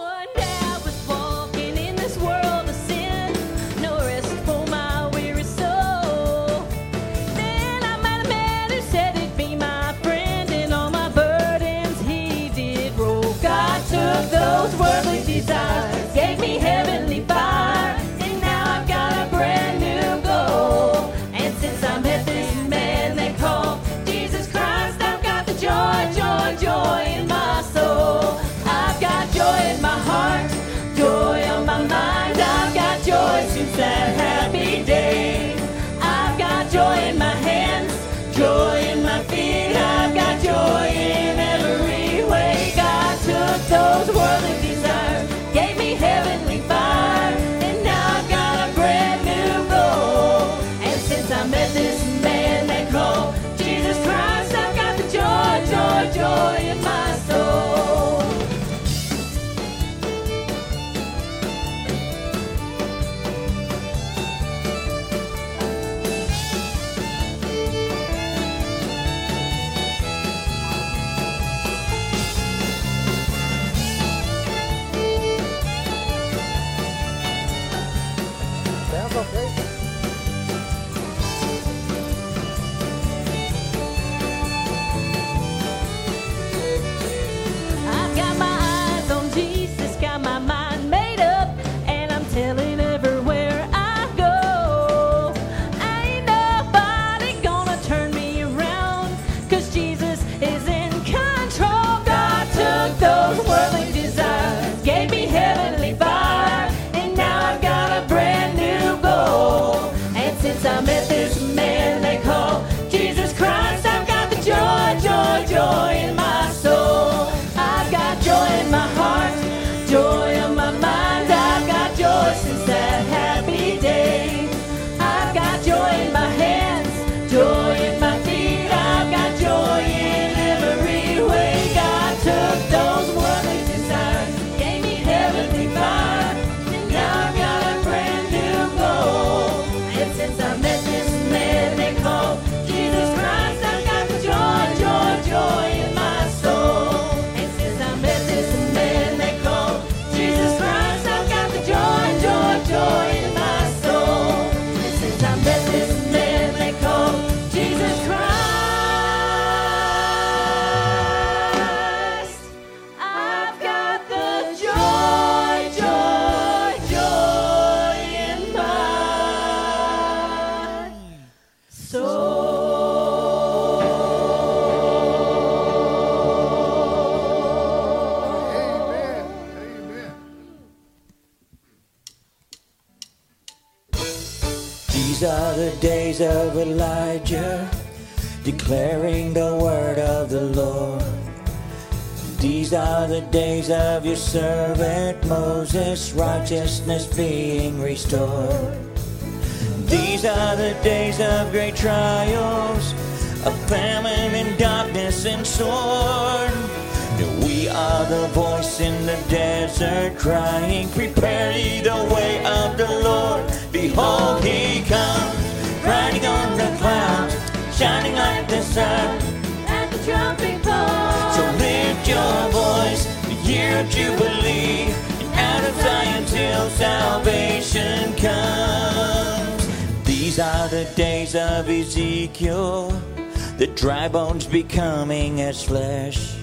One declaring the word of the Lord. These are the days of your servant Moses, righteousness being restored. These are the days of great trials, of famine and darkness and sword. We are the voice in the desert crying, Prepare ye the way of the Lord. Behold, he comes, riding on the clouds, shining like the sun. At the trumpet call. So lift your voice, the year of Jubilee, and out of Zion till salvation comes. These are the days of Ezekiel, the dry bones becoming as flesh.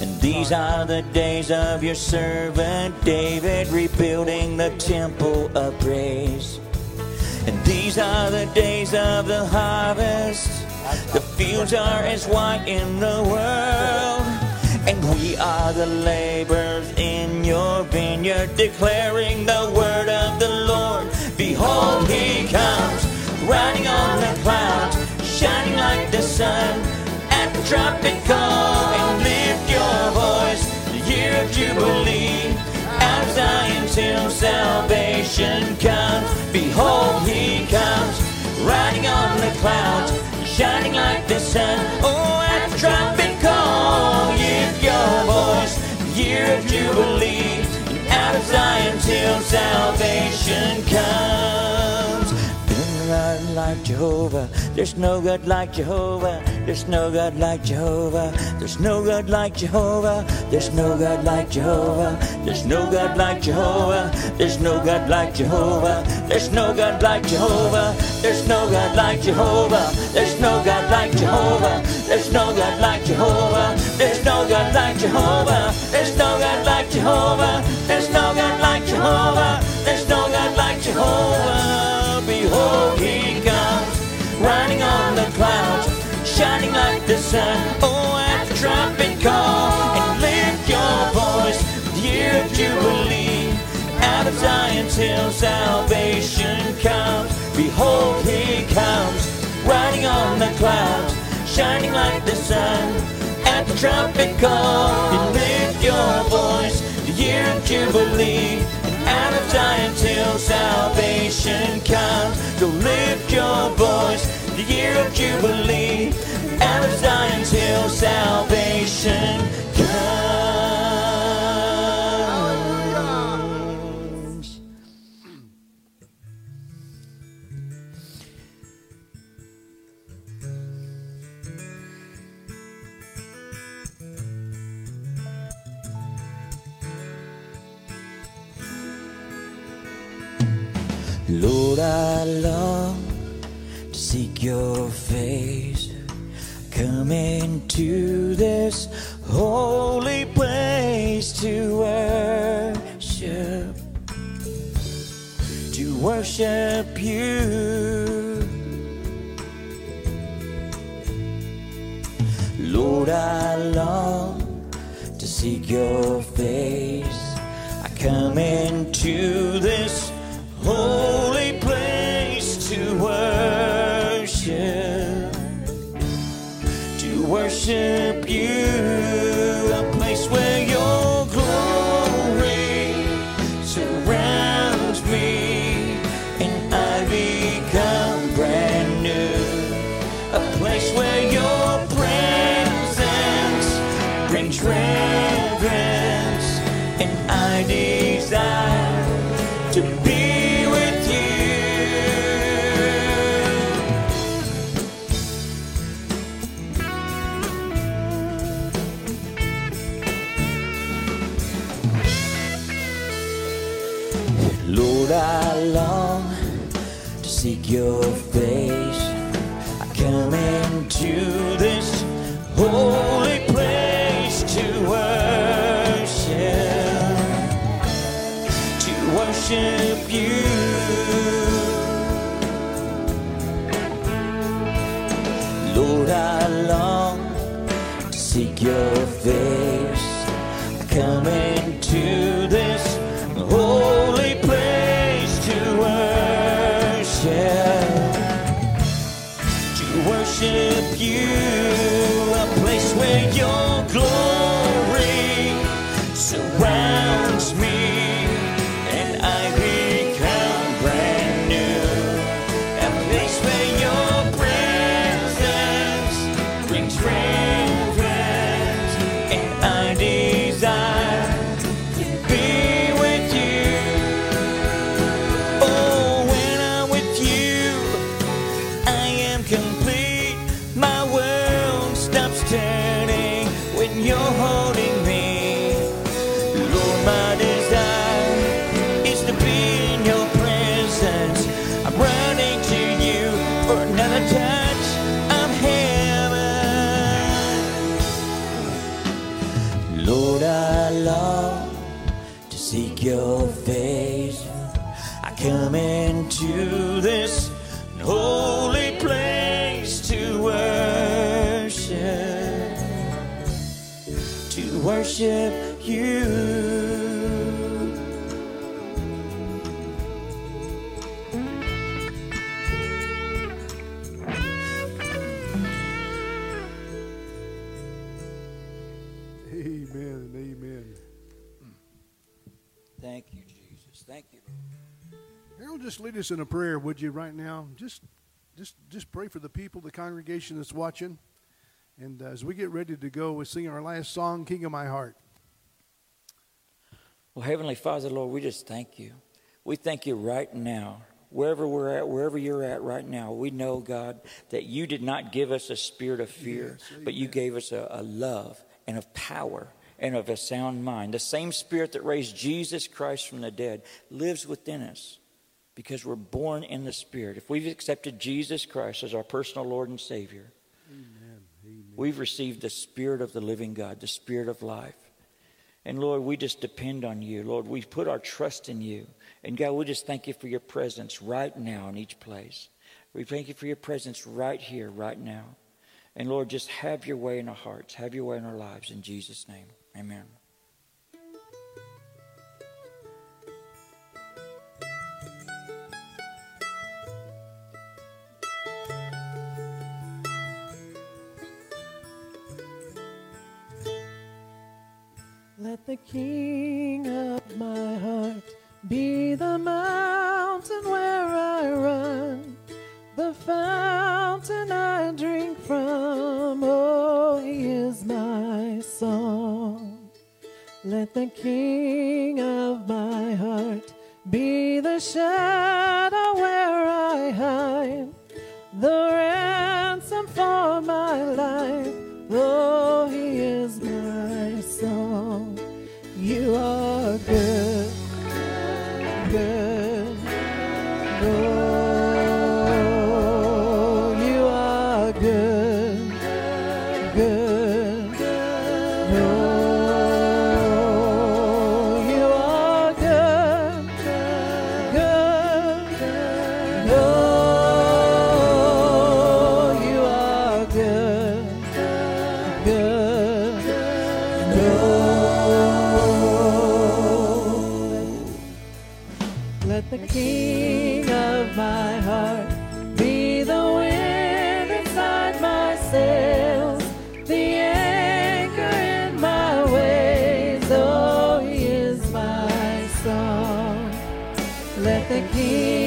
And these are the days of your servant David rebuilding the temple of praise. And these are the days of the harvest. The fields are as white in the world. And we are the laborers in your vineyard, declaring the word of the Lord. Behold, he comes, riding on the clouds, shining like the sun. At the trumpet call, and lift your voice, the year of Jubilee. Out of Zion till salvation comes. Like. Oh, at the trumpet call, lift your voice, year of Jubilee. And out of Zion till salvation comes. Jehovah. There's no God like Jehovah. There's no God like Jehovah. There's no God like Jehovah. There's no God like Jehovah. There's no God like Jehovah. There's no God like Jehovah. There's no God like Jehovah. There's no God like Jehovah. There's no God like Jehovah. There's no God like Jehovah. There's no God like Jehovah. There's no God like Jehovah. There's no God like Jehovah. There's no God like Jehovah. Behold, he riding on the clouds, shining like the sun. Oh, at the trumpet call, and lift your voice, the year of Jubilee. Out of Zion's hill, salvation comes. Behold, he comes, riding on the clouds, shining like the sun. At the trumpet call, and lift your voice, the year of Jubilee. And out of Zion's hill, salvation comes. So lift your voice, the year of Jubilee. Out of Zion's hill, salvation into this holy place to worship, to worship you. Lord, I long to seek your face. I come into this holy worship your face. I come into this holy place to worship, to worship you, worship you. Amen and amen. Thank you, Jesus. Thank you. Harold, just lead us in a prayer, would you, right now? Just, just, just pray for the people, the congregation that's watching. And uh, as we get ready to go, we sing our last song, King of My Heart. Well, Heavenly Father, Lord, we just thank you. We thank you right now. wherever we're at, wherever you're at right now, we know, God, that you did not give us a spirit of fear, Yes, but you gave us a, a love and of power and of a sound mind. The same spirit that raised Jesus Christ from the dead lives within us because we're born in the spirit. If we've accepted Jesus Christ as our personal Lord and Savior, we've received the spirit of the living God, the spirit of life. And Lord, we just depend on you. Lord, we put our trust in you. And God, we just thank you for your presence right now in each place. We thank you for your presence right here, right now. And Lord, just have your way in our hearts, have your way in our lives. In Jesus' name, amen. Let the King of my heart be the mountain where I run, the fountain I drink from. Oh, He is my song. Let the King of my heart be the shadow where I hide, the the King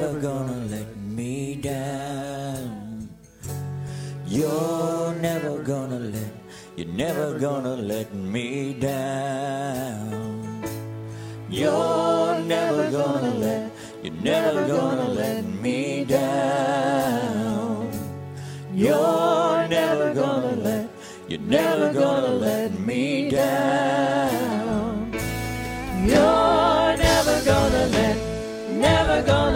never gonna let me down. You're never gonna let, you're never gonna let me down. You're never gonna let, you're never gonna let me down. You're never gonna let, you're never gonna let me down. You're never gonna let, never gonna